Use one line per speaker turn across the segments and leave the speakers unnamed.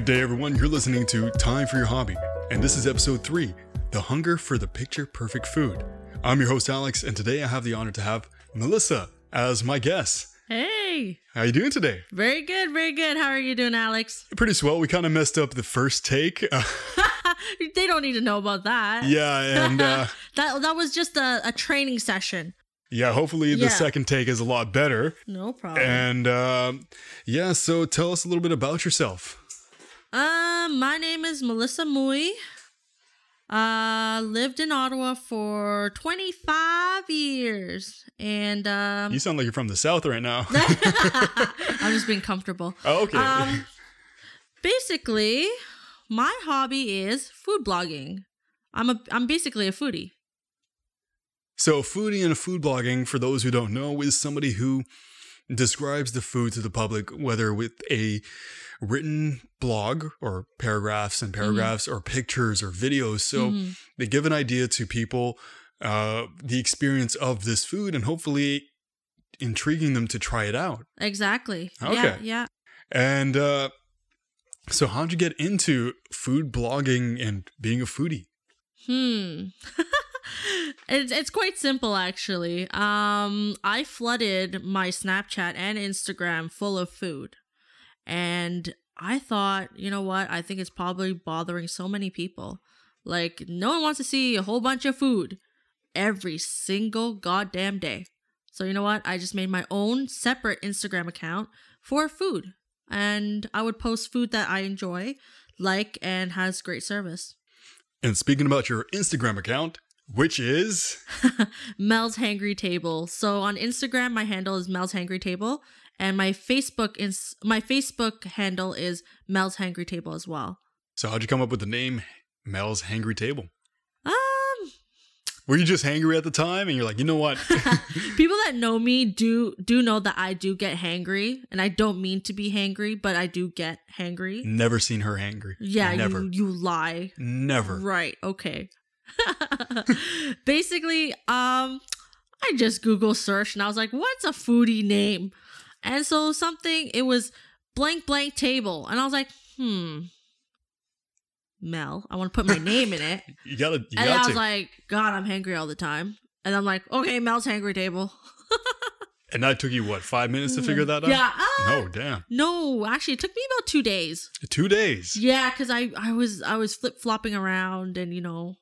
Good day, everyone. You're listening to Time for Your Hobby, and this is episode three The Hunger for the Picture Perfect Food. I'm your host, Alex, and today I have the honor to have Melissa as my guest.
Hey,
How you doing today?
very good, very good. How are you doing, Alex?
Pretty swell. We kind of messed up the first take. Uh,
they don't need to know about that.
yeah, and uh,
that that was just a, a training session.
yeah, hopefully the
Yeah.
second take is a lot better.
No problem.
And um, yeah, so tell us a little bit about yourself.
Um, my name is Melissa Mui. Uh, lived in Ottawa for 25 years, and um,
You sound like you're from the South right now.
I'm just being comfortable.
oh, okay.
Um, basically, my hobby is food blogging. I'm a I'm basically a foodie.
So, foodie and food blogging, for those who don't know, is somebody who describes the food to the public, whether with a written blog or paragraphs and paragraphs or pictures or videos. So,
Mhm.
they give an idea to people, uh, the experience of this food, and hopefully intriguing them to try it out.
Exactly. Yeah,
Okay.
yeah.
And uh, so, how'd you get into food blogging and being a foodie?
Hmm. it's it's quite simple actually. Um I flooded my Snapchat and Instagram full of food. And I thought, you know what? I think it's probably bothering so many people. Like no one wants to see a whole bunch of food every single goddamn day. So you know what? I just made my own separate Instagram account for food. And I would post food that I enjoy, like and has great service.
And speaking about your Instagram account, which is
Mel's Hangry Table. So on Instagram, my handle is Mel's Hangry Table, and my Facebook is my Facebook handle is Mel's Hangry Table as well.
so how'd you come up with the name Mel's Hangry Table?
Um,
Were you just hangry at the time and you're like, you know what?
people that know me do do know that I do get hangry, and I don't mean to be hangry, but I do get hangry.
Never seen her hangry.
Yeah,
Never.
you you lie.
Never.
Right. Okay. Basically, um, I just Google searched and I was like, "What's a foodie name?" And so something it was blank blank table, and I was like, "Hmm." Mel, I want to put my name in it,
You gotta, you
and I was like, "God, I'm hangry all the time." And I'm like, "Okay, Mel's hangry table."
and that took you, what, five minutes to figure that out?
Yeah. uh,
No, damn.
No, actually, it took me about two days.
Two days.
Yeah, because I I was I was flip flopping around and you know,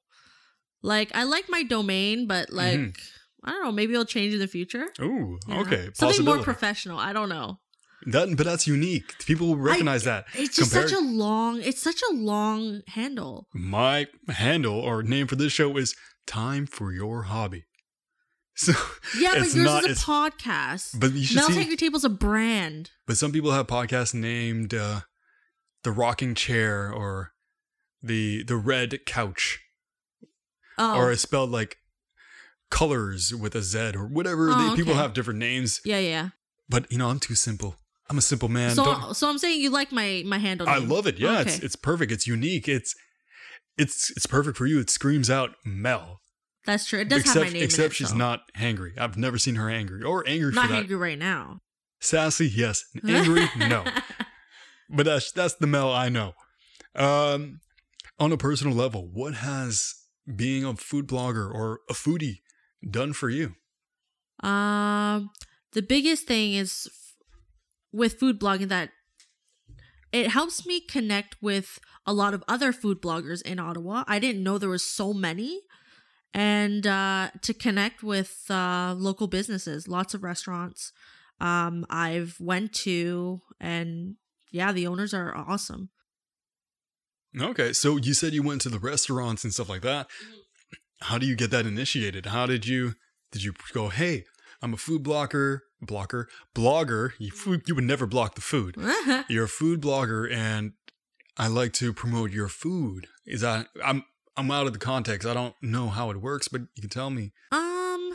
like I like my domain, but like
Mhm.
I don't know, maybe it'll change in the future.
Ooh,
know?
okay.
something more professional. I don't know.
That, but that's unique. People will recognize that.
It's just
Compared-
such a long. It's such a long handle.
My handle or name for this show is Time for Your Hobby. So,
Yeah, but yours
not-
is a podcast.
but you should
Mel's
see.
Table's a brand.
But some people have podcasts named uh, the Rocking Chair or the the Red Couch,
Oh,
or it's spelled like colors with a Z or whatever.
Oh,
They- People
okay.
have different names,
yeah, yeah.
but you know I'm too simple. I'm a simple man.
so,
Don't-
so I'm saying you like my my handle.
I love it. Yeah, it's
Okay.
it's perfect. It's unique. It's it's it's perfect for you. It screams out Mel.
That's true. It does
except
have my name
except
in it.
she's
so.
not hangry. I've never seen her angry or angry
not angry right now.
Sassy, yes. Angry, no. But that's that's the Mel I know. Um, on a personal level, what has being a food blogger or a foodie done for you?
Um, the biggest thing is f- with food blogging that it helps me connect with a lot of other food bloggers in Ottawa. I didn't know there was so many, and uh, to connect with uh, local businesses, lots of restaurants. Um, I've went to, and yeah, the owners are awesome.
Okay, so you said you went to the restaurants and stuff like that. How do you get that initiated? How did you did you go? Hey, I'm a food blocker, blocker, blogger. You food, you would never block the food. You're a food blogger, and I like to promote your food. Is that I'm I'm out of the context. I don't know how it works, but you can tell me.
Um,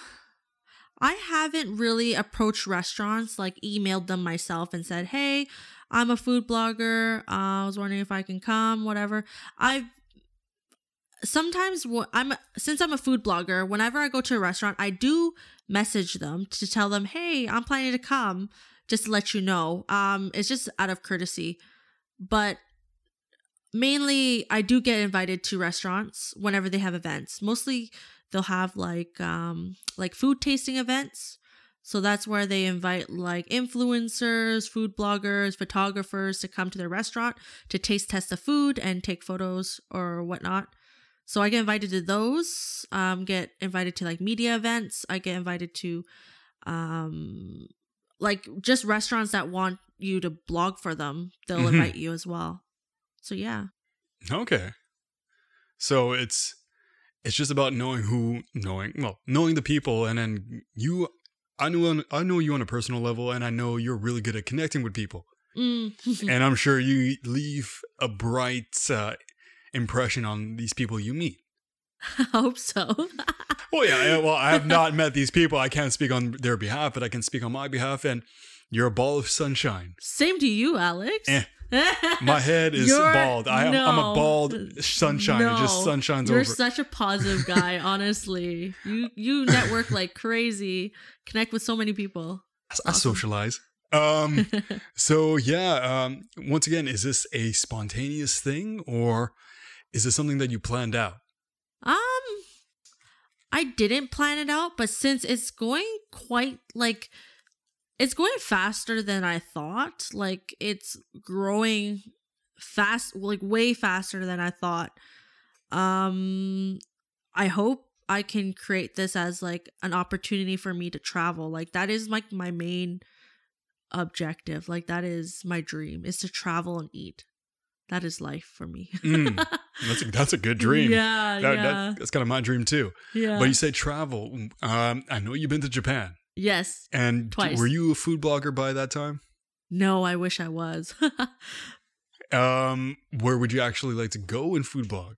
I haven't really approached restaurants, like emailed them myself and said, "Hey, I'm a food blogger. Uh, I was wondering if I can come, whatever." I've sometimes I'm since I'm a food blogger, whenever I go to a restaurant, I do message them to tell them, "Hey, I'm planning to come." Just to let you know. Um, it's just out of courtesy, but mainly I do get invited to restaurants whenever they have events. Mostly they'll have like um like food tasting events. So that's where they invite like influencers, food bloggers, photographers to come to their restaurant to taste test the food and take photos or whatnot. So I get invited to those. Um, get invited to like media events. I get invited to, um, like just restaurants that want you to blog for them. They'll
Mhm.
invite you as well. So yeah.
Okay. So it's it's just about knowing who knowing well, knowing the people and then you I know I know you on a personal level and I know you're really good at connecting with people.
Mm.
and I'm sure you leave a bright uh, impression on these people you meet.
I hope so.
Well, yeah, yeah, well, I have not met these people. I can't speak on their behalf, but I can speak on my behalf and you're a ball of sunshine.
Same to you, Alex.
Eh. My head is
You're-
bald. I am, I'm a bald sunshine. It just sunshines
You're
over.
such a positive guy, honestly. You you network like crazy, connect with so many people.
I
awesome.
socialize. Um, so yeah, um, once again, is this a spontaneous thing or is this something that you planned out?
Um, I didn't plan it out, but since it's going quite like it's going faster than I thought, like it's growing fast, like way faster than I thought. Um, I hope I can create this as like an opportunity for me to travel. Like that is like my main objective. Like that is my dream is to travel and eat. That is life for me.
Mm, that's a, that's a good dream.
Yeah,
That-
yeah,
that- that's kind of my dream too.
yeah.
But you say travel. Um, I know you've been to Japan,
yes.
and
Twice.
were you a food blogger by that time?
No, I wish I was.
Um, where would you actually like to go in food blog?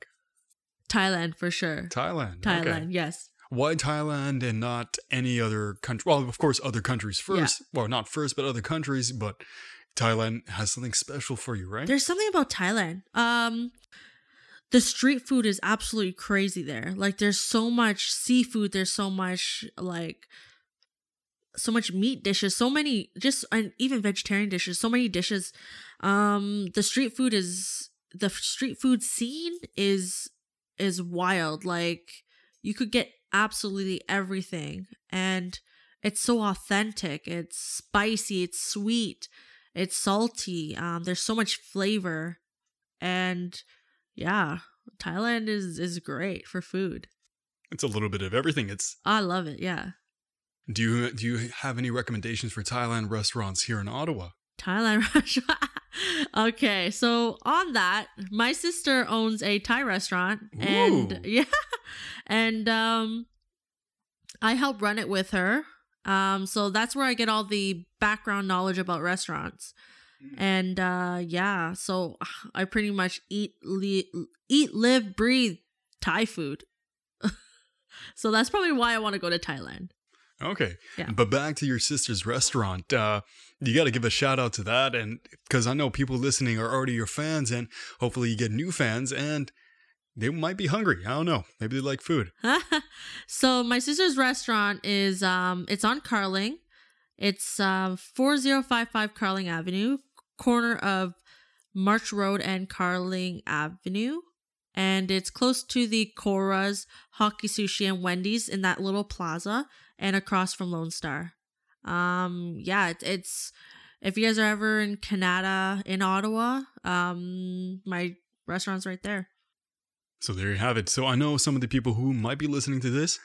Thailand for sure.
Thailand.
Thailand,
Okay.
yes.
Why Thailand and not any other country? Well, of course, other countries first. Well, not first, but other countries. But Thailand has something special for you, right?
There's something about Thailand. Um the street food is absolutely crazy there. Like there's so much seafood, there's so much like so much meat dishes, so many just and even vegetarian dishes, so many dishes. Um the street food is the street food scene is is wild. Like you could get absolutely everything and it's so authentic. It's spicy, it's sweet, it's salty. Um there's so much flavor and yeah, Thailand is is great for food.
It's a little bit of everything. It's.
I love it. Yeah.
Do you do you have any recommendations for Thailand restaurants here in Ottawa?
Thailand restaurant. okay, so on that, my sister owns a Thai restaurant, and
Ooh.
yeah, and um, I help run it with her. Um, so that's where I get all the background knowledge about restaurants, and uh, yeah, so I pretty much eat, li- eat, live, breathe Thai food. so that's probably why I want to go to Thailand.
Okay.
Yeah.
But back to your sister's restaurant. Uh, you got to give a shout out to that. And because I know people listening are already your fans, and hopefully you get new fans, and they might be hungry. I don't know. Maybe they like food.
so my sister's restaurant is um it's on Carling. It's um 4055 Carling Avenue, corner of March Road and Carling Avenue. And it's close to the Cora's Hockey Sushi and Wendy's in that little plaza and across from Lone Star. Um yeah, it, it's if you guys are ever in Canada in Ottawa, um my restaurant's right there.
So there you have it. So I know some of the people who might be listening to this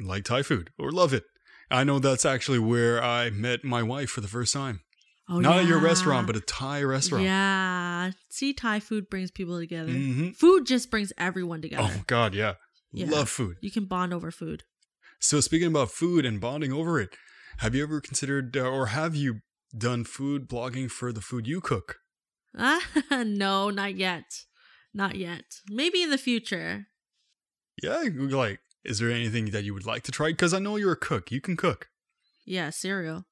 like Thai food or love it. I know that's actually where I met my wife for the first time.
Oh,
Not at your
yeah.
restaurant, but a Thai restaurant.
Yeah. See, Thai food brings people together.
hmm
Food just brings everyone together.
Oh God, yeah.
Yeah.
Love food.
You can bond over food.
So speaking about food and bonding over it, have you ever considered uh, or have you done food blogging for the food you cook?
Ah, no, not yet. Not yet. Maybe in the future.
Yeah, like is there anything that you would like to try? Because I know you're a cook. You can cook.
Yeah, cereal.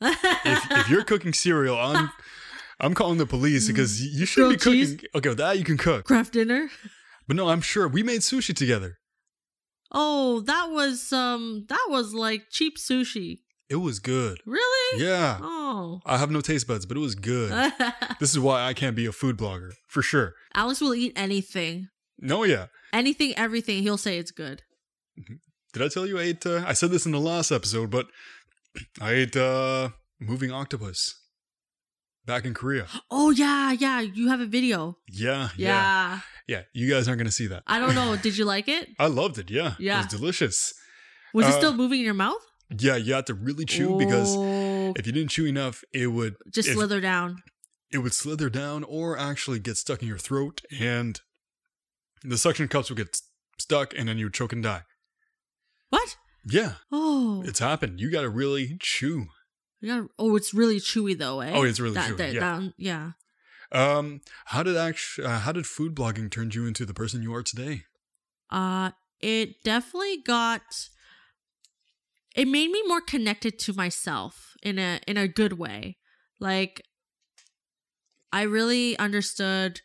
If, if you're cooking cereal, I'm I'm calling the police because you should
Grilled
be cooking.
cheese?
Okay, that you can cook.
Kraft Dinner.
But no, I'm sure we made sushi together.
Oh, that was um that was like cheap sushi.
It was good.
Really?
Yeah.
Oh.
I have no taste buds, but it was good. this is why I can't be a food blogger for sure.
Alex will eat anything.
No, yeah.
Anything, everything. He'll say it's good.
Did I tell you I ate? Uh, I said this in the last episode, but I ate uh, moving octopus back in Korea.
Oh yeah, yeah. You have a video.
Yeah, yeah,
Yeah.
You guys aren't gonna see that.
I don't know. Did you like it?
I loved it. Yeah,
Yeah.
it was delicious.
Was it
Uh,
still moving in your mouth?
Yeah, you had to really chew because
Oh,
if you didn't chew enough, it would
just
if-
slither down.
it would slither down or actually get stuck in your throat, and the suction cups would get stuck, and then you would choke and die.
What?
Yeah,
Oh,
it's happened. You got to really chew.
Gotta, oh, it's really chewy though, eh?
Oh, it's really
that,
chewy,
that-
yeah.
that- yeah.
Um, how did actually uh, how did food blogging turn you into the person you are today?
Uh, it definitely got. It made me more connected to myself in a in a good way. Like, I really understood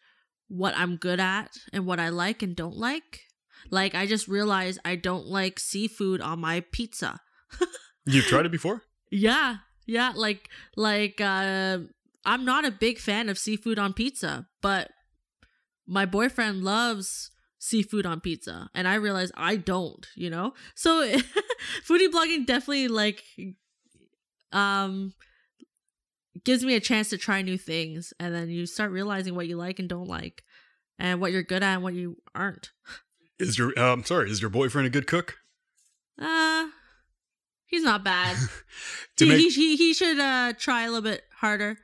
what I'm good at and what I like and don't like. Like, I just realized I don't like seafood on my pizza.
You've tried it before?
Yeah, yeah, like like uh I'm not a big fan of seafood on pizza, but my boyfriend loves seafood on pizza and I realize I don't, you know? So foodie blogging definitely like um gives me a chance to try new things and then you start realizing what you like and don't like and what you're good at and what you aren't.
Is your um sorry, is your boyfriend a good cook?
Uh he's not bad. He,
make
he, he, he should uh try a little bit harder.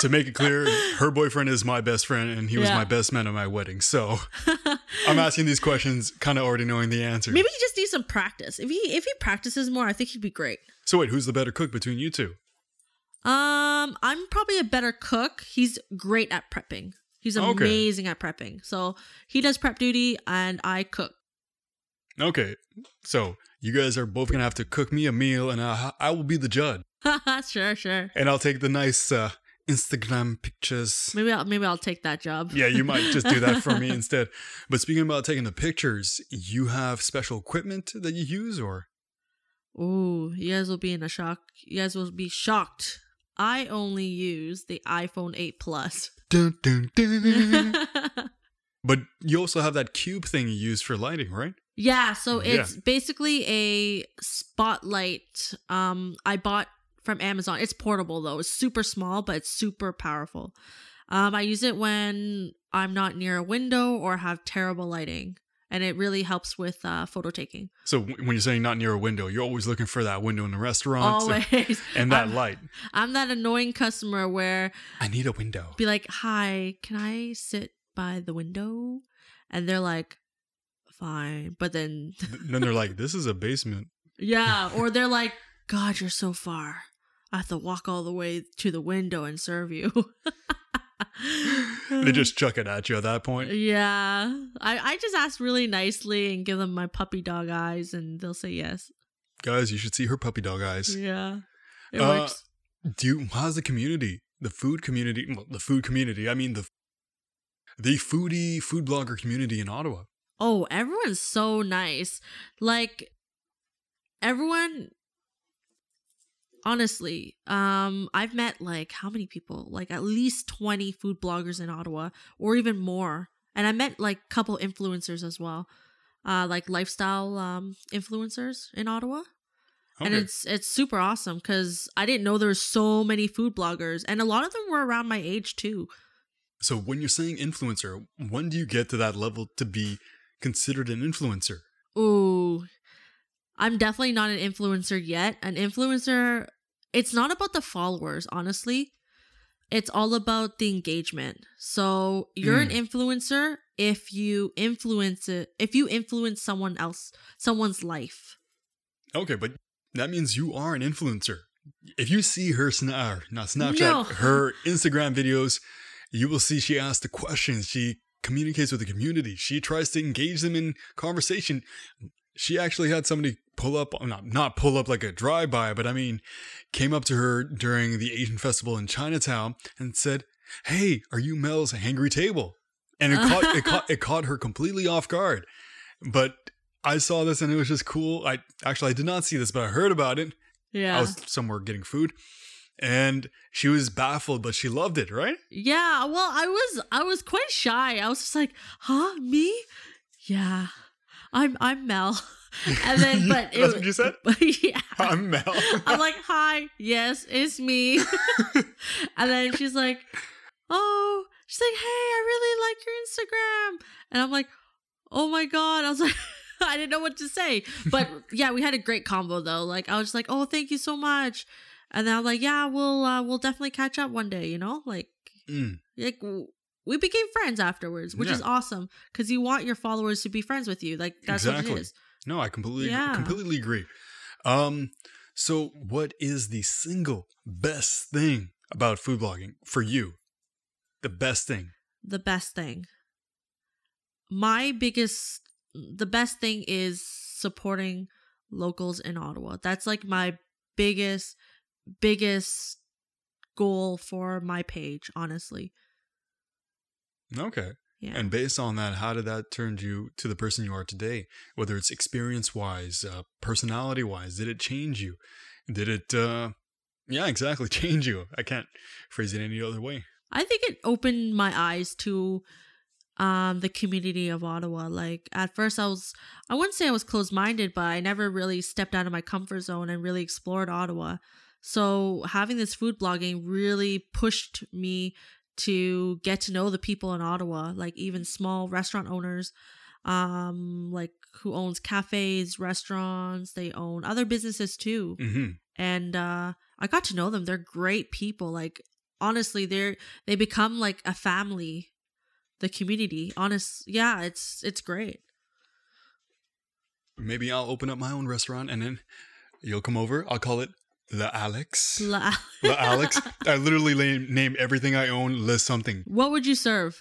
to make it clear, her boyfriend is my best friend and he was
Yeah.
my best man at my wedding. So I'm asking these questions kind of already knowing the answer.
Maybe he just needs some practice. If he if he practices more, I think he'd be great.
So wait, who's the better cook between you two?
Um, I'm probably a better cook. He's great at prepping. He's
Okay.
amazing at prepping. So he does prep duty and I cook.
Okay. So you guys are both gonna have to cook me a meal and I, I will be the judge.
sure, sure.
And I'll take the nice uh, Instagram pictures.
Maybe I'll maybe I'll take that job.
Yeah, you might just do that for me instead. But speaking about taking the pictures, you have special equipment that you use or
Ooh, you guys will be in a shock. You guys will be shocked. I only use the iPhone 8 Plus.
dun, dun, dun. But you also have that cube thing you use for lighting, right?
Yeah, so
Yeah.
it's basically a spotlight um I bought from Amazon. It's portable though. It's super small, but it's super powerful. Um I use it when I'm not near a window or have terrible lighting. And it really helps with uh photo taking.
So w- when you're saying not near a window, you're always looking for that window in the restaurant so-
Always.
and that
I'm,
light.
I'm that annoying customer where
I need a window.
be like, "Hi, can I sit by the window?" And they're like, "Fine." But then
then they're like, "This is a basement."
Yeah, or they're like, God, you're so far. I have to walk all the way to the window and serve you.
they just chuck it at you at that point.
Yeah. I, I just ask really nicely and give them my puppy dog eyes and they'll say yes.
Guys, you should see her puppy dog eyes.
Yeah. It
Uh,
works.
Do you, how's the community? The food community, well, the food community. I mean the the foodie food blogger community in Ottawa.
Oh, everyone's so nice. Like everyone honestly, um I've met like how many people? Like at least 20 food bloggers in Ottawa or even more. And I met like a couple influencers as well. Uh like lifestyle um influencers in Ottawa. And it's it's super awesome cuz I didn't know there were so many food bloggers and a lot of them were around my age too.
So when you're saying influencer, when do you get to that level to be considered an influencer?
Ooh. I'm definitely not an influencer yet. An influencer, it's not about the followers, honestly. It's all about the engagement. So you're an mm. influencer if you influence it, if you influence someone else, someone's life.
Okay, but that means you are an influencer. If you see her sna- uh, not Snapchat,
No.
her Instagram videos, you will see she asks the questions. She communicates with the community. She tries to engage them in conversation. She actually had somebody pull up, uh, not not pull up like a drive by, but I mean, came up to her during the Asian festival in Chinatown and said, "Hey, are you Mel's Hangry Table?" And it caught it caught it caught her completely off guard. But I saw this and it was just cool. I actually I did not see this, but I heard about it.
Yeah.
I was somewhere getting food, and she was baffled, but she loved it. Right?
Yeah, well, I was I was quite shy. I was just like, "Huh, me? Yeah, I'm I'm Mel." And then, but it,
That's what you said?
yeah,
I'm Mel.
I'm like, "Hi, yes, it's me." and then she's like, "Oh," she's like, "Hey, I really like your Instagram," and I'm like, "Oh my god!" I was like. I didn't know what to say, but yeah, we had a great combo though. Like I was just like, "Oh, thank you so much," and then I'm like, "Yeah, we'll uh, we'll definitely catch up one day," you know, like
Mm,
like we became friends afterwards, which is awesome because you want your followers to be friends with you. Like that's what
Exactly.
it is.
no, I completely
Yeah.
completely agree. Um, so what is the single best thing about food blogging for you? The best thing.
The best thing. My biggest, the best thing is supporting locals in Ottawa. That's like my biggest, biggest goal for my page. Honestly,
Okay.
yeah.
And based on that, how did that turn you to the person you are today? Whether it's experience wise, uh, personality wise, did it change you? Did it, uh, yeah, exactly, change you? I can't phrase it any other way.
I think it opened my eyes to um the community of Ottawa. Like at first I was I wouldn't say I was closed minded, but I never really stepped out of my comfort zone and really explored Ottawa. So having this food blogging really pushed me to get to know the people in Ottawa, like even small restaurant owners, um, like who owns cafes, restaurants, they own other businesses too.
Hmm
and uh i got to know them. They're great people. Like honestly they're they become like a family the community. Honest yeah it's it's great.
Maybe I'll open up my own restaurant and then you'll come over. I'll call it La Alex.
La-
La Alex. I literally name, name everything I own Le something.
what would you serve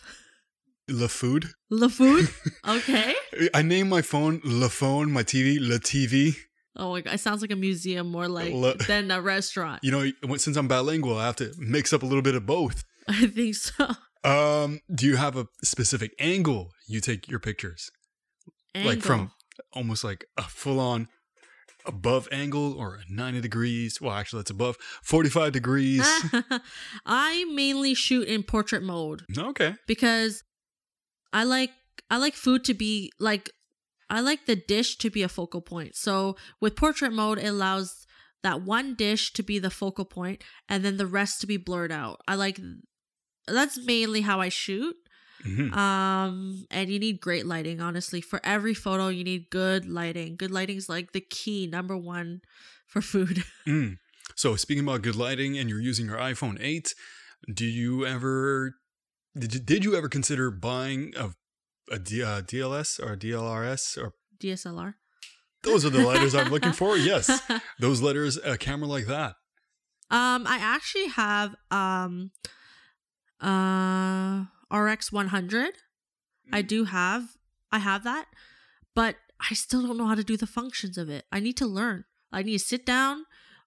Le Food.
la food okay
I name my phone Le Phone, my TV La TV.
oh my god it sounds like a museum more like
La-
than a restaurant
You know, since I'm bilingual, I have to mix up a little bit of both.
i think so
Um, do you have a specific angle you take your pictures? Angle. Like from almost like a full on above angle or 90 degrees. Well, actually, that's above 45 degrees.
i mainly shoot in portrait mode
okay.
because I like I like food to be like I like the dish to be a focal point. So with portrait mode it allows that one dish to be the focal point and then the rest to be blurred out. I like that's mainly how I shoot.
Hmm
Um and you need great lighting honestly. For every photo you need good lighting. Good lighting is like the key number 1 for food.
Mm. So, speaking about good lighting and you're using your iPhone 8, do you ever did you, did you ever consider buying a a D, uh, DLS or DLRS or
DSLR.
those are the letters I'm looking for? Yes. Those letters, a camera like that.
Um, I actually have um, uh, RX one hundred. I do have, I have that, but I still don't know how to do the functions of it. I need to learn. I need to sit down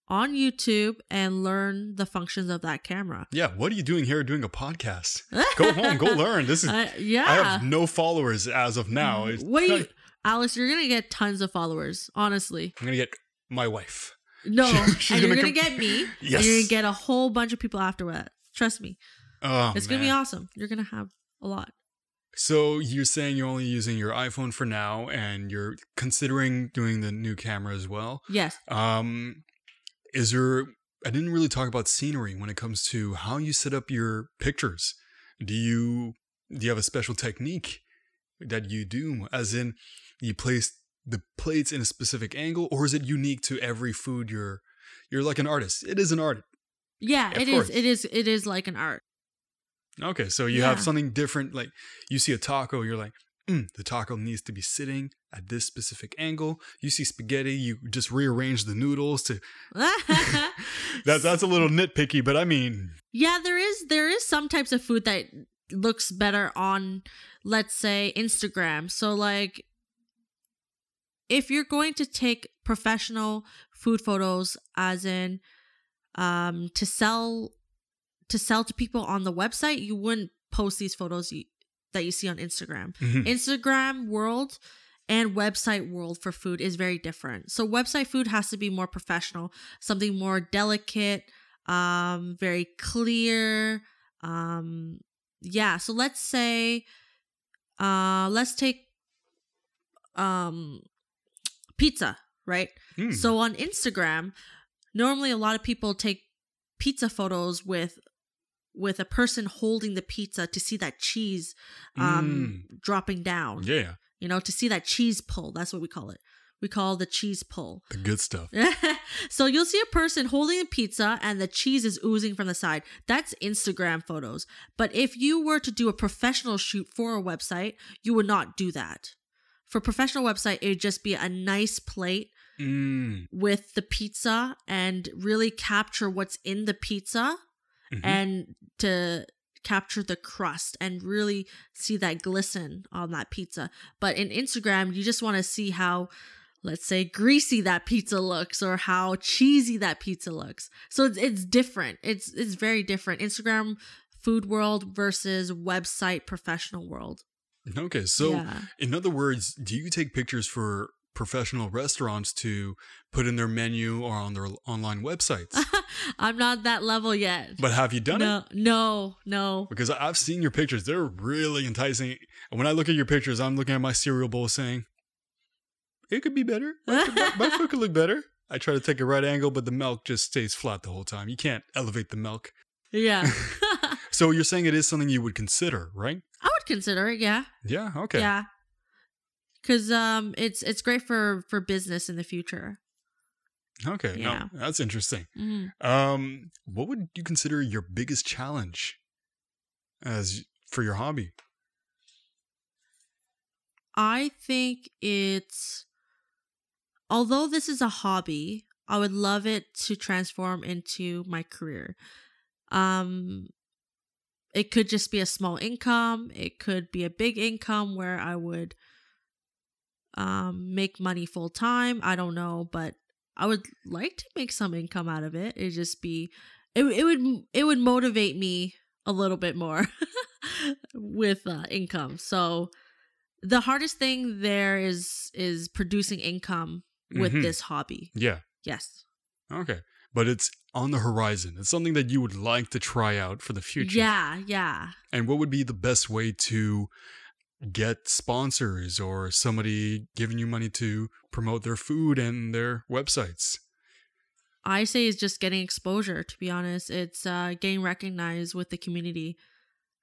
on YouTube and learn the functions of that camera.
Yeah, what are you doing here doing a podcast? Go home, go learn. This is
Uh, yeah.
I have no followers as of now. It's
you,
not-
Alice? You're gonna get tons of followers. Honestly,
I'm gonna get my wife.
no,
She's
and you're
gonna
gonna get me.
Yes.
And you're gonna get a whole bunch of people after that. Trust me,
Oh,
it's gonna be awesome. You're gonna have a lot.
So you're saying you're only using your iPhone for now, and you're considering doing the new camera as well.
Yes.
Um, is there? I didn't really talk about scenery when it comes to how you set up your pictures. Do you do you have a special technique that you do? As in, you place the plates in a specific angle, or is it unique to every food? You're you're like an artist. It is an art.
Yeah,
Of
it is.
course.
It is. It is like an art.
Okay, so you have something different. Like you see a taco, you're like, mm, the taco needs to be sitting at this specific angle. You see spaghetti, you just rearrange the noodles to. That's that's a little nitpicky, but I mean,
yeah, there is. There is some types of food that looks better on, let's say, Instagram. So like, if you're going to take professional food photos, as in, um, to sell, to sell to people on the website, you wouldn't post these photos you, that you see on Instagram.
mhm.
Instagram world and website world for food is very different. So website food has to be more professional, something more delicate, um, very clear. Um, yeah. So let's say, uh, let's take um pizza, right?
Mm.
So on Instagram, normally a lot of people take pizza photos with with a person holding the pizza to see that cheese um dropping down.
yeah,
You know, to see that cheese pull. That's what we call it. We call the cheese pull.
the good stuff.
so you'll see a person holding a pizza and the cheese is oozing from the side. That's Instagram photos. But if you were to do a professional shoot for a website, you would not do that. For a professional website, it would just be a nice plate
Mm.
with the pizza and really capture what's in the pizza
Mhm.
and to capture the crust and really see that glisten on that pizza. But in Instagram, you just want to see how let's say greasy that pizza looks or how cheesy that pizza looks. So it's it's different. It's it's very different. Instagram food world versus website professional world.
Okay, so
yeah.
in other words, do you take pictures for professional restaurants to put in their menu or on their online websites?
I'm not that level yet.
but have you done it?
no, no, no.
Because I've seen your pictures. They're really enticing. And when I look at your pictures, I'm looking at my cereal bowl saying, it could be better. My, my, my food could look better. I try to take a right angle, but the milk just stays flat the whole time. You can't elevate the milk.
Yeah.
So you're saying it is something you would consider, right?
I would consider it, yeah.
Yeah. Okay.
Yeah. Cuz um it's it's great for for business in the future.
Okay.
Yeah.
No, that's interesting.
Mhm.
Um, what would you consider your biggest challenge as for your hobby?
I think it's although this is a hobby, I would love it to transform into my career. Um it could just be a small income, it could be a big income where I would um make money full time. I don't know, but I would like to make some income out of it. It just be it it would it would motivate me a little bit more with uh, income. So the hardest thing there is is producing income with
Mhm.
this hobby.
Yeah.
Yes.
Okay. But it's on the horizon. It's something that you would like to try out for the future.
Yeah, yeah.
And what would be the best way to get sponsors or somebody giving you money to promote their food and their websites?
I say it's just getting exposure, to be honest. It's uh getting recognized with the community.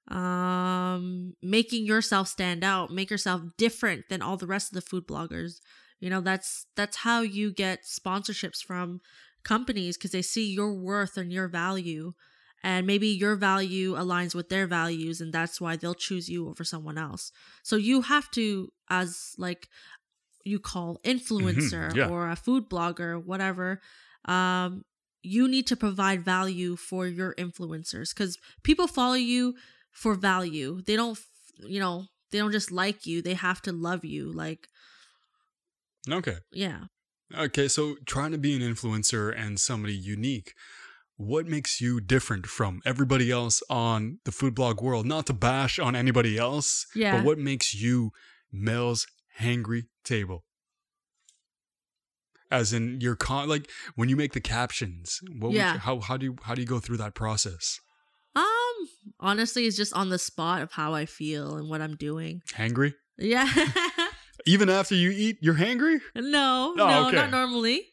Um making yourself stand out, make yourself different than all the rest of the food bloggers. You know, that's that's how you get sponsorships from companies because they see your worth and your value. And maybe your value aligns with their values, and that's why they'll choose you over someone else. So you have to, as like you call influencer
yeah.
or a food blogger, whatever, um, you need to provide value for your influencers because people follow you for value. They don't, you know, they don't just like you. They have to love you. Like,
Okay.
yeah.
Okay, so trying to be an influencer and somebody unique, what makes you different from everybody else on the food blog world? Not to bash on anybody else,
Yeah.
but what makes you Mel's Hangry Table? As in your con, like when you make the captions, what would
Yeah.
you- how how do you how do you go through that process?
Um, honestly, it's just on the spot of how I feel and what I'm doing.
Hangry?
Yeah.
Even after you eat, you're hangry?
no,
Oh,
no,
okay.
not normally.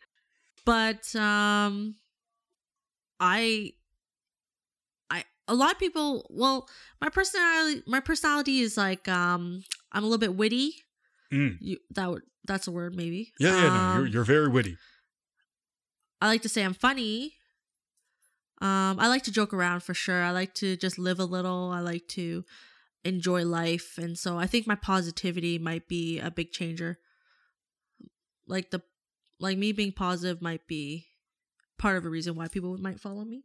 But um I I a lot of people well, my personality my personality is like um I'm a little bit witty.
Mm.
You that would that's a word maybe.
Yeah, yeah, no, you're
Um,
you're very witty.
I like to say I'm funny. Um, I like to joke around for sure. I like to just live a little. I like to enjoy life, and so I think my positivity might be a big changer. Like the, like me being positive might be part of a reason why people might follow me.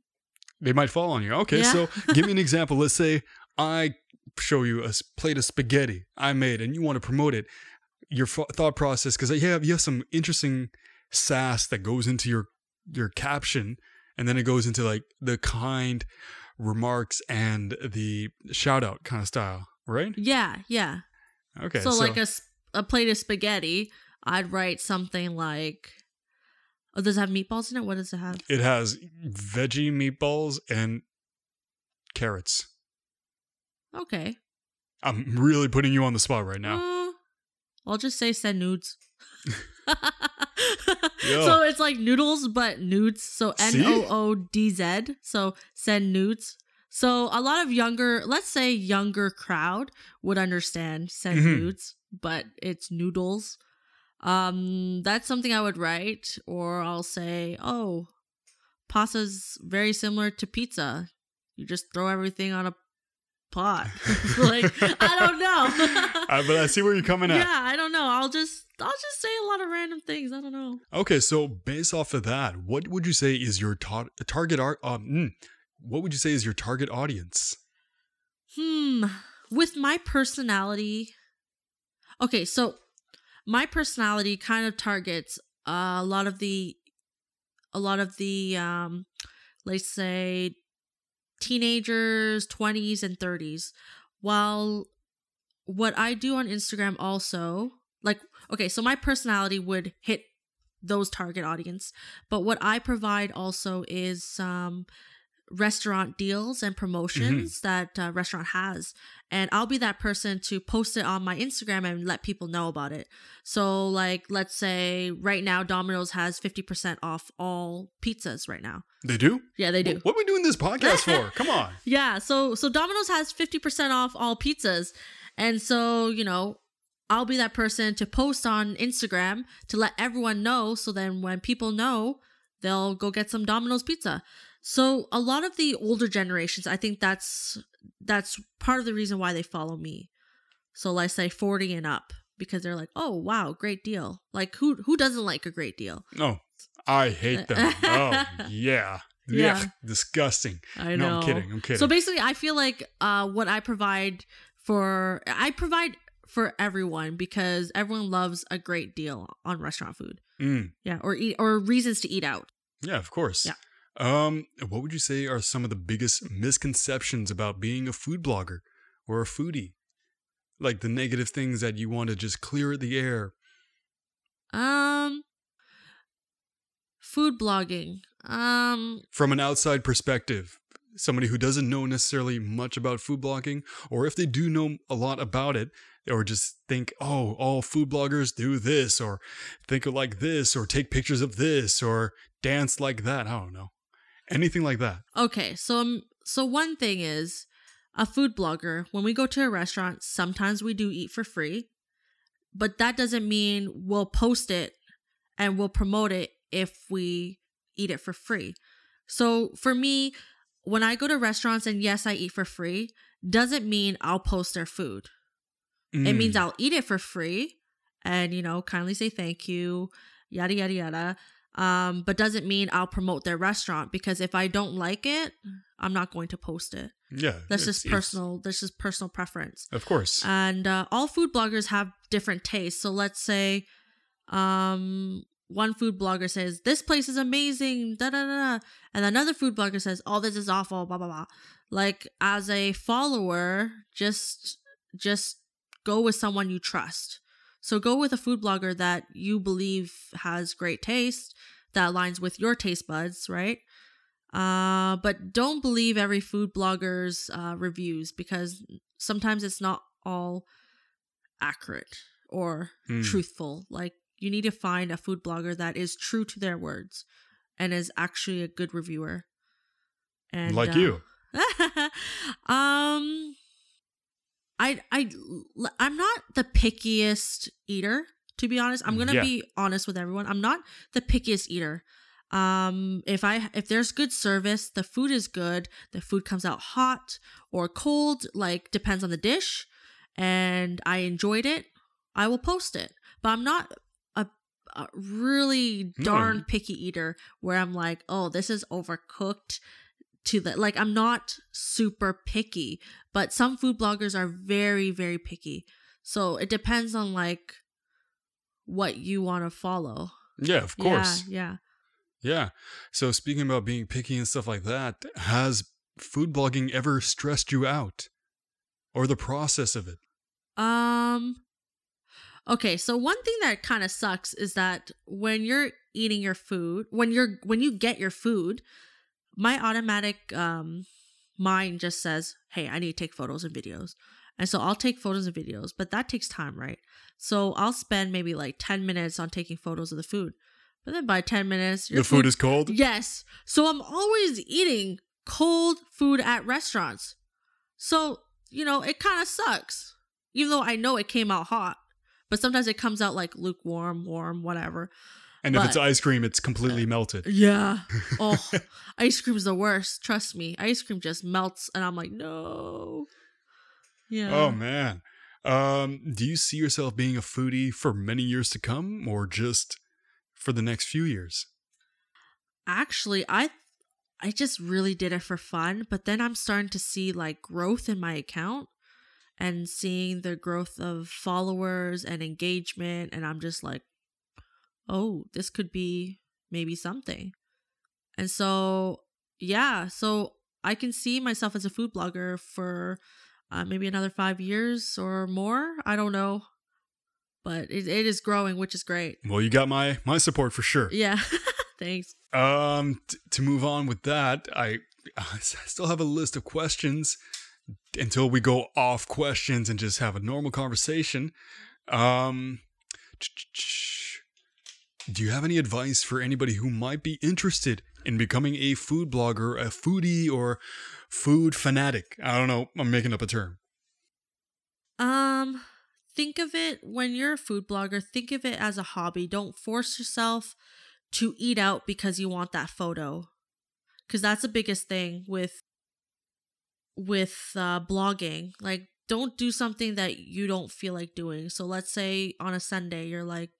They might fall on you. Okay,
Yeah.
so give me an example. Let's say I show you a plate of spaghetti I made, and you want to promote it. Your f- thought process, because you have you have some interesting sass that goes into your your caption, and then it goes into like the kind remarks and the shout out kind of style, right?
Yeah, yeah.
Okay,
so, like a, a plate of spaghetti, I'd write something like, "Oh, does it have meatballs in it? What does it have?"
It has veggie meatballs and carrots.
Okay.
I'm really putting you on the spot right now.
Uh, I'll just say send nudes.
Yeah.
So it's like noodles, but nudes. So N? O O D Z. So send nudes. So a lot of younger, let's say younger crowd would understand send
Mhm.
nudes, but it's noodles. Um, that's something I would write, or I'll say, oh, pasta's very similar to pizza. You just throw everything on a pot. like I don't know.
Uh, but I see where you're coming at.
yeah, I don't know. I'll just I'll just say a lot of random things. I don't know.
Okay, so based off of that, what would you say is your ta- target art? Um, mm, what would you say is your target audience?
Hmm. With my personality, okay, so my personality kind of targets uh, a lot of the, a lot of the, um, let's say, teenagers, twenties and thirties. While what I do on Instagram also, like, okay, so my personality would hit those target audience, but what I provide also is um restaurant deals and promotions that uh, restaurant has and i'll be that person to post it on my instagram and let people know about it so like let's say right now domino's has 50% off all pizzas right now
They do?
yeah they do
What are we doing this podcast for? Come on.
yeah so so domino's has 50% off all pizzas and so you know i'll be that person to post on instagram to let everyone know so then when people know they'll go get some domino's pizza so a lot of the older generations i think that's that's part of the reason why they follow me so let's say 40 and up because they're like oh wow great deal like who who doesn't like a great deal
No, I hate them. Oh, yeah.
Yeah.
Disgusting.
i
No,
know
I'm kidding. I'm kidding.
So basically, I feel like uh, what I provide for I provide for everyone because everyone loves a great deal on restaurant food.
Mm,
Yeah, or eat or reasons to eat out.
yeah, of course.
Yeah.
Um, what would you say are some of the biggest misconceptions about being a food blogger or a foodie? Like the negative things that you want to just clear the air.
Um, food blogging. Um,
from an outside perspective, somebody who doesn't know necessarily much about food blogging, or if they do know a lot about it, or just think, oh, all food bloggers do this, or think like this, or take pictures of this, or dance like that. I don't know. Anything like that.
okay, so um, so one thing is a food blogger. When we go to a restaurant, sometimes we do eat for free, but that doesn't mean we'll post it and we'll promote it if we eat it for free. So for me, when I go to restaurants and yes, I eat for free, doesn't mean I'll post their food. It means
Mm.
I'll eat it for free and, you know, kindly say thank you, yada, yada, yada. Um, but doesn't mean I'll promote their restaurant because if I don't like it, I'm not going to post it.
yeah,
That's just personal. That's just personal preference.
Of course.
And uh, all food bloggers have different tastes. So let's say, um, one food blogger says this place is amazing, da da da, da," and another food blogger says, "Oh, this is awful," blah blah blah. Like as a follower, just just go with someone you trust. So go with a food blogger that you believe has great taste that aligns with your taste buds, right? Uh, but don't believe every food blogger's uh, reviews because sometimes it's not all accurate or
Hmm.
truthful. Like you need to find a food blogger that is true to their words and is actually a good reviewer. And
like
uh,
you.
um I I I'm not the pickiest eater to be honest. I'm going to
Yeah.
be honest with everyone. I'm not the pickiest eater. Um if I if there's good service, the food is good, the food comes out hot or cold, like depends on the dish and I enjoyed it, I will post it. But I'm not a, a really
No.
darn picky eater where I'm like, "Oh, this is overcooked." To the like I'm not super picky, but some food bloggers are very very picky. So it depends on like what you want to follow.
Yeah, of course.
Yeah,
Yeah. So speaking about being picky and stuff like that, has food blogging ever stressed you out? Or the process of it?
Um Okay, so one thing that kind of sucks is that when you're eating your food, when you're when you get your food, my automatic um mind just says, "Hey, I need to take photos and videos." And so I'll take photos and videos, but that takes time, right? So I'll spend maybe like 10 minutes on taking photos of the food. But then by 10 minutes, your
the food is cold.
Yes. So I'm always eating cold food at restaurants. So, you know, it kind of sucks. Even though I know it came out hot, but sometimes it comes out like lukewarm, warm, whatever.
And if it's ice cream, it's completely melted.
Yeah. Oh, ice cream's the worst. Trust me. Ice cream just melts, and I'm like, no. Yeah.
Oh man. Um, do you see yourself being a foodie for many years to come, or just for the next few years?
Actually, I I just really did it for fun, but then I'm starting to see like growth in my account and seeing the growth of followers and engagement and I'm just like, "Oh, this could be maybe something." And so, yeah, so I can see myself as a food blogger for uh, maybe another 5 years or more. I don't know. But it, it is growing, which is great.
Well, you got my my support for sure.
Yeah. Thanks.
Um, t- to move on with that, I, I still have a list of questions until we go off questions and just have a normal conversation. Um, do you have any advice for anybody who might be interested in becoming a food blogger, a foodie, or food fanatic? I don't know. I'm making up a term.
Um, think of it when you're a food blogger, think of it as a hobby. Don't force yourself to eat out because you want that photo. Cuz that's the biggest thing with with uh blogging. Like don't do something that you don't feel like doing. So let's say on a Sunday you're like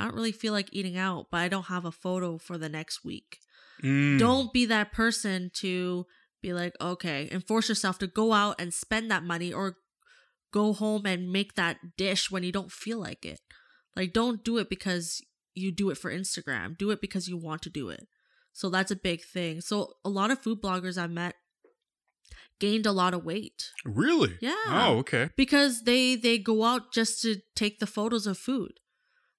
I don't really feel like eating out, but I don't have a photo for the next week.
Mm,
Don't be that person to be like, okay, and force yourself to go out and spend that money or go home and make that dish when you don't feel like it. Like, don't do it because you do it for Instagram. Do it because you want to do it. So that's a big thing. So a lot of food bloggers I met gained a lot of weight
Really?
Yeah.
Oh, okay.
because they they go out just to take the photos of food.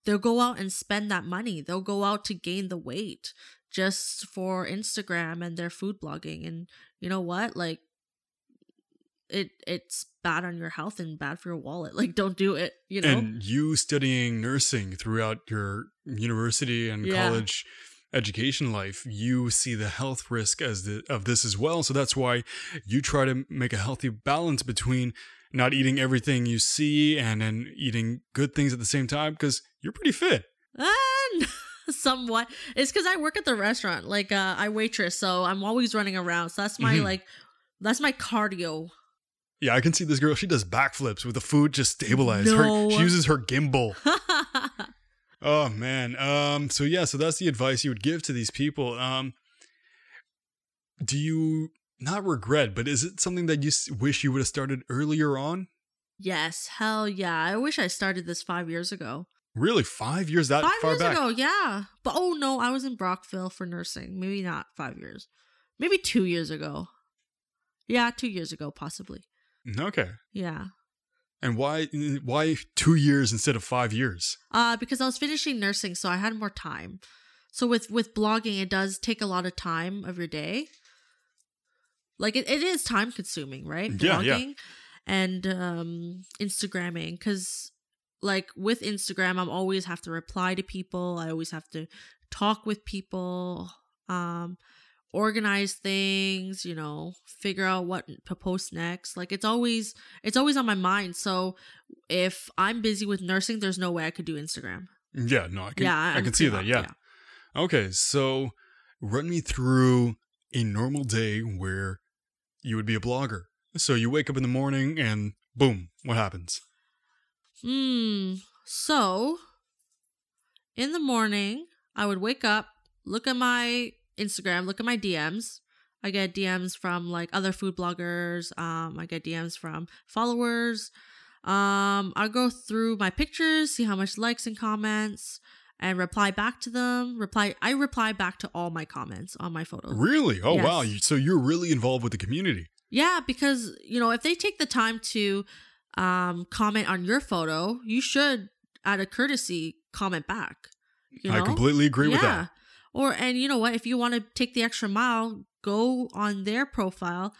They'll go out and spend that money. They'll go out to gain the weight just for Instagram and their food blogging. And you know what? Like it it's bad on your health and bad for your wallet. Like don't do it, you know?
And you studying nursing throughout your university and
Yeah.
college education life, you see the health risk as the of this as well. So that's why you try to make a healthy balance between not eating everything you see and then eating good things at the same time because you're pretty fit.
And somewhat. It's because I work at the restaurant. Like uh, I waitress, so I'm always running around. So that's my
Mhm.
like that's my cardio.
Yeah, I can see this girl. She does backflips with the food just stabilized.
No.
Her, she uses her gimbal. Oh man. Um. So yeah. So that's the advice you would give to these people. Um. Do you not regret, but is it something that you wish you would have started earlier on?
yes, hell yeah. I wish I started this five years ago.
Really, five years that
five
far
years
back?
ago, yeah. But oh no, I was in Brockville for nursing. Maybe not five years. Maybe two years ago. Yeah, two years ago, possibly.
Okay.
Yeah.
And why? Why two years instead of five years?
Uh, because I was finishing nursing, so I had more time. So with with blogging, it does take a lot of time of your day. Like it, it is time consuming, right?
Yeah, yeah.
Blogging and um Instagramming, because like with Instagram, I'm always have to reply to people. I always have to talk with people, um, organize things. You know, figure out what to post next. Like it's always it's always on my mind. So if I'm busy with nursing, there's no way I could do Instagram.
Yeah. No, I can.
yeah,
I can see that.
hot,
Yeah. Okay. So, run me through a normal day where you would be a blogger. So you wake up in the morning and boom, what happens?
Hmm. So, in the morning, I would wake up, look at my Instagram, look at my DMs. I get DMs from like other food bloggers. Um, I get DMs from followers. Um, I go through my pictures, see how much likes and comments, and reply back to them. Reply. I reply back to all my comments on my photos.
Really? Oh
Yes.
wow! So you're really involved with the community.
Yeah, because you know if they take the time to um, comment on your photo, you should out of courtesy comment back. You know?
I completely agree with that.
Or and you know what? If you want to take the extra mile, go on their profile,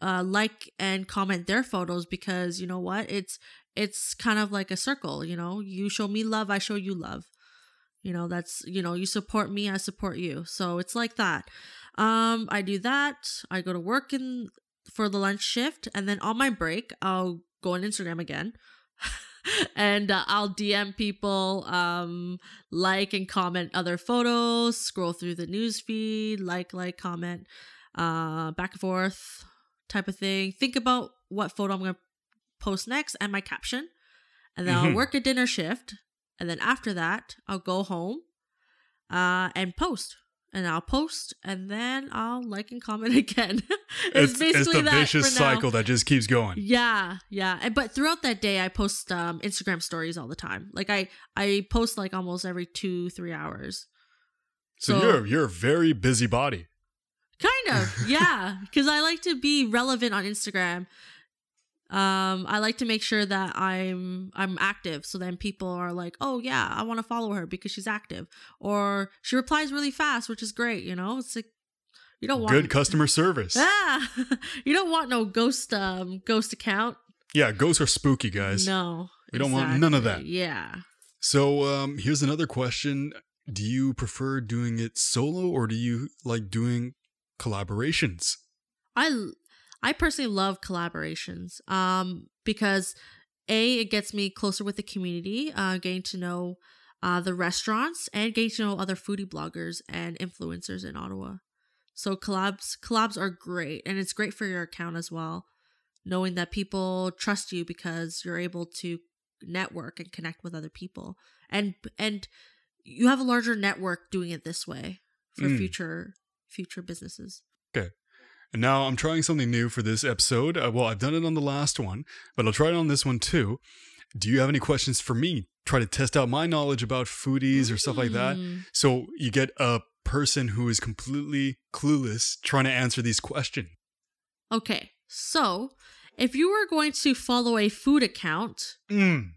uh, like and comment their photos because you know what? It's it's kind of like a circle. You know, you show me love, I show you love. You know, that's you know, you support me, I support you. So it's like that. Um, I do that. I go to work in for the lunch shift, and then on my break, I'll go on Instagram again. and uh, I'll DM people, um, like and comment other photos, scroll through the news feed, like, like, comment, uh, back and forth type of thing. Think about what photo I'm going to post next and my caption. And then I'll
Mhm.
work a dinner shift. And then after that, I'll go home uh, and post. And I'll post and then I'll like and comment again.
It's, it's the
that
vicious
for now.
cycle that just keeps going.
Yeah, yeah. And- But throughout that day, I post um, Instagram stories all the time. Like I, I post like almost every two, three hours.
So,
So-
you're you're a very busy body.
Kind of, yeah. Because I like to be relevant on Instagram. Um, I like to make sure that I'm I'm active, so then people are like, "Oh yeah, I want to follow her because she's active," or she replies really fast, which is great. You know, it's like you don't want
Good customer service.
Ah, you don't want no ghost um ghost account.
Yeah, ghosts are spooky, guys.
No,
We don't want none of that.
Yeah.
So um, here's another question: Do you prefer doing it solo or do you like doing collaborations?
I I personally love collaborations um because a it gets me closer with the community uh getting to know uh the restaurants and getting to know other foodie bloggers and influencers in Ottawa. So collabs collabs are great and it's great for your account as well knowing that people trust you because you're able to network and connect with other people and and you have a larger network doing it this way for
Mm.
future future businesses.
And now I'm trying something new for this episode. Uh, well, I've done it on the last one, but I'll try it on this one too. Do you have any questions for me? Try to test out my knowledge about foodies or stuff like that.
Mm.
So you get a person who is completely clueless trying to answer these questions.
Okay, so if you were going to follow a food account,
Mm.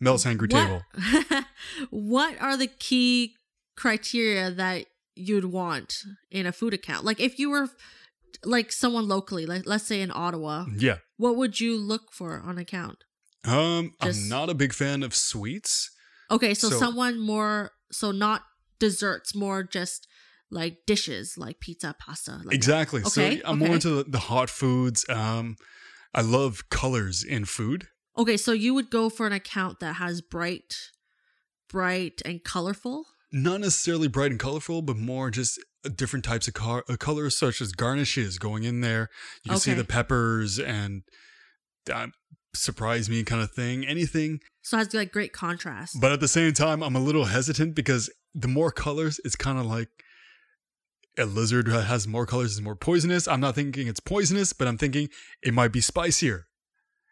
Mel's Hangry Table.
what, what are the key criteria that you'd want in a food account? Like if you were like someone locally, like let's say in Ottawa,
Yeah.
what would you look for on account?
Um,
Just-
I'm not a big fan of sweets.
Okay, so,
So-
someone more so not desserts, more just like dishes like pizza, pasta. Like that.
exactly.
Okay,
so I'm more into the hot foods. Um, I love colors in food.
Okay, so you would go for an account that has bright, bright and colorful.
Not necessarily bright and colorful, but more just different types of car- uh, colors, such as garnishes going in there. You can see the peppers and that surprise me kind of thing. Anything
So it has like great contrast.
But at the same time, I'm a little hesitant because the more colors, it's kind of like a lizard that has more colors is more poisonous. I'm not thinking it's poisonous, but I'm thinking it might be spicier.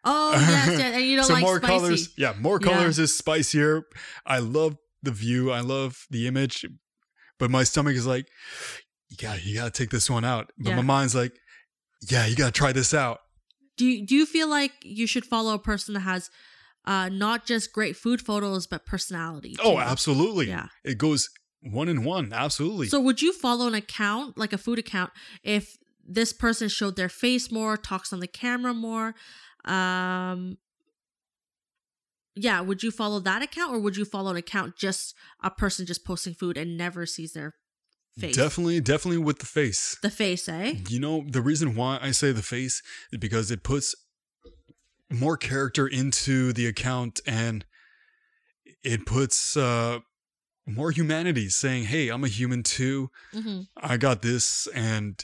oh yes, yes, and you don't
so
like
more
spicy.
colors, yeah, more
Yeah.
colors is spicier. I love the view, I love the image, but my stomach is like, you got, you got to take this one out. But
Yeah.
my mind's like, yeah, you got to try this out.
Do you, do you feel like you should follow a person that has uh not just great food photos but personality?
Oh, absolutely.
Yeah.
It goes one in one. Absolutely.
So would you follow an account like a food account if this person showed their face more, talks on the camera more? Um yeah, would you follow that account or would you follow an account just a person just posting food and never sees their face?
definitely, definitely with the face.
The face, eh?
You know, the reason why I say the face is because it puts more character into the account and it puts uh, more humanity saying, hey, I'm a human too.
hmm
I got this. And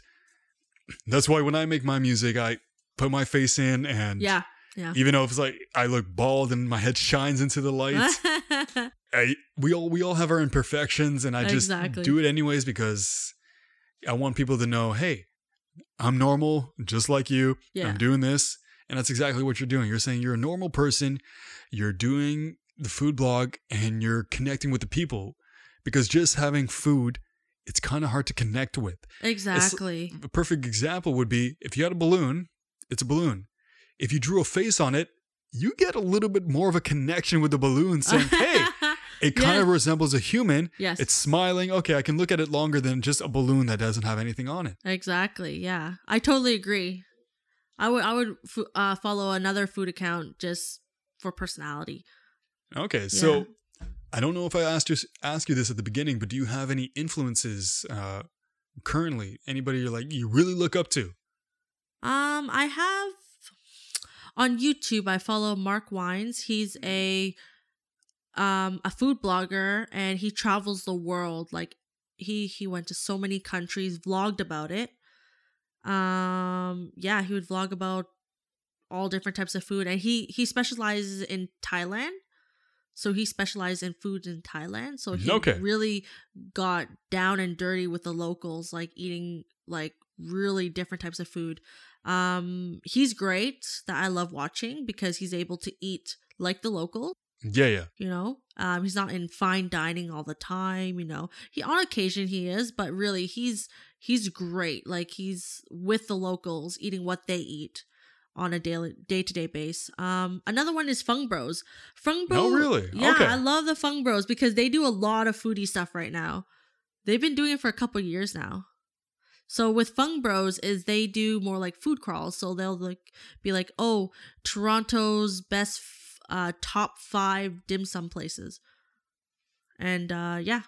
that's why when I make my music, I put my face in and
Yeah. Yeah.
even though it's like I look bald and my head shines into the lights, I, we all we all have our imperfections, and I just
Exactly.
do it anyways because I want people to know, hey, I'm normal, just like you.
Yeah.
I'm doing this, and that's exactly what you're doing. You're saying you're a normal person. You're doing the food blog, and you're connecting with the people because just having food, it's kind of hard to connect with.
exactly.
A perfect example would be if you had a balloon, it's a balloon. If you drew a face on it, you get a little bit more of a connection with the balloon saying, hey, it kind
Yes.
of resembles a human.
Yes.
It's smiling. Okay, I can look at it longer than just a balloon that doesn't have anything on it.
Exactly. Yeah, I totally agree. I would I would uh, follow another food account just for personality.
Okay, so I don't know if I asked you ask you this at the beginning, but do you have any influences uh, currently? Anybody you're like you really look up to?
Um, I have on YouTube. I follow Mark Wiens. He's a um a food blogger, and he travels the world. Like he he went to so many countries, vlogged about it. Um, yeah, he would vlog about all different types of food, and he he specializes in Thailand. So he specialized in food in Thailand. So he
Okay.
really got down and dirty with the locals, like eating like really different types of food. Um, he's great that I love watching because he's able to eat like the local.
Yeah, yeah.
You know, um, he's not in fine dining all the time. You know, he on occasion he is, but really he's he's great. Like he's with the locals, eating what they eat on a daily day to day base. Um, another one is Fung Bros. Fung Bros.
Oh, really?
Yeah,
Okay.
I love the Fung Bros because they do a lot of foodie stuff right now. They've been doing it for a couple years now. So with Fung Bros is they do more like food crawls. So they'll like be like, oh, Toronto's best f- uh, top five dim sum places, and uh, yeah,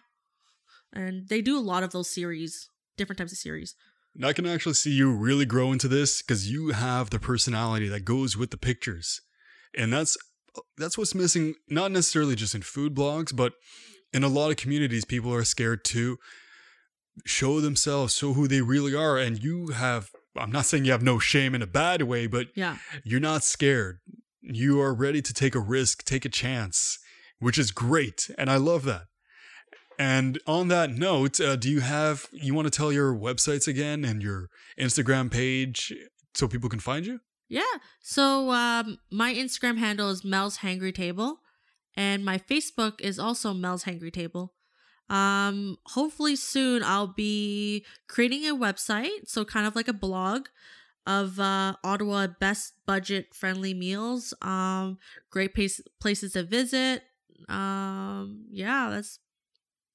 and they do a lot of those series, different types of series.
And I can actually see you really grow into this because you have the personality that goes with the pictures, and that's that's what's missing. Not necessarily just in food blogs, but in a lot of communities, people are scared to show themselves, show who they really are, and you have. I'm not saying you have no shame in a bad way, but
Yeah,
you're not scared. You are ready to take a risk, take a chance, which is great, and I love that. And on that note, uh, do you have you want to tell your websites again and your Instagram page so people can find you?
yeah. So um, my Instagram handle is Mel's Hangry Table, and my Facebook is also Mel's Hangry Table. Um, hopefully soon I'll be creating a website, so kind of like a blog of uh, Ottawa best budget friendly meals. Um, great place, places to visit. Um, yeah, that's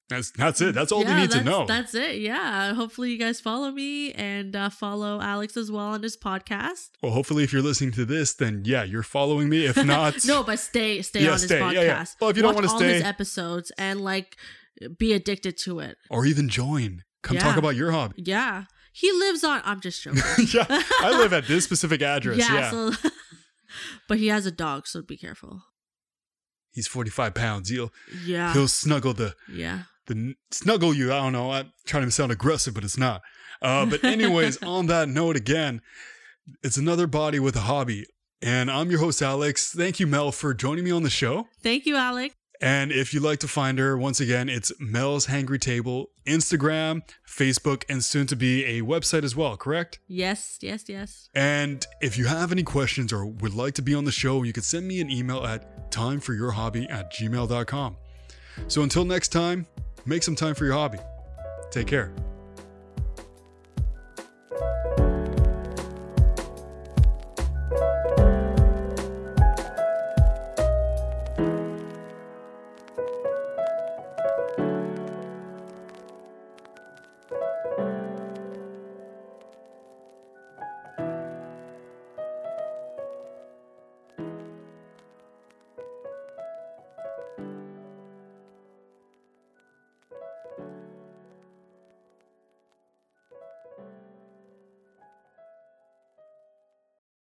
That's that's it. That's all
yeah,
need to know.
That's it. Yeah. Hopefully you guys follow me and uh, follow Alex as well on his podcast.
well, hopefully, if you're listening to this, then yeah, you're following me. If not,
no, but stay stay
Yeah,
on his
stay. Yeah,
podcast.
yeah. Well, if you don't wanna
all his episodes and like be addicted to it.
or even join, come talk about your hobby.
Yeah. He lives on I'm just joking.
yeah, I live at this specific address.
yeah,
Yeah,
so but he has a dog, so be careful.
he's 45 pounds. He'll
Yeah.
he'll snuggle the
yeah.
the snuggle you. I don't know. I'm trying to sound aggressive, but it's not. Uh, but anyways, on that note, again, it's another body with a hobby, and I'm your host Alex. Thank you, Mel, for joining me on the show.
Thank you, Alex.
And if you'd like to find her, once again, it's Mel's Hangry Table, Instagram, Facebook, and soon to be a website as well. Correct?
Yes, yes, yes.
And if you have any questions or would like to be on the show, you can send me an email at timeforyourhobby at gmail.com. So until next time, make some time for your hobby. Take care.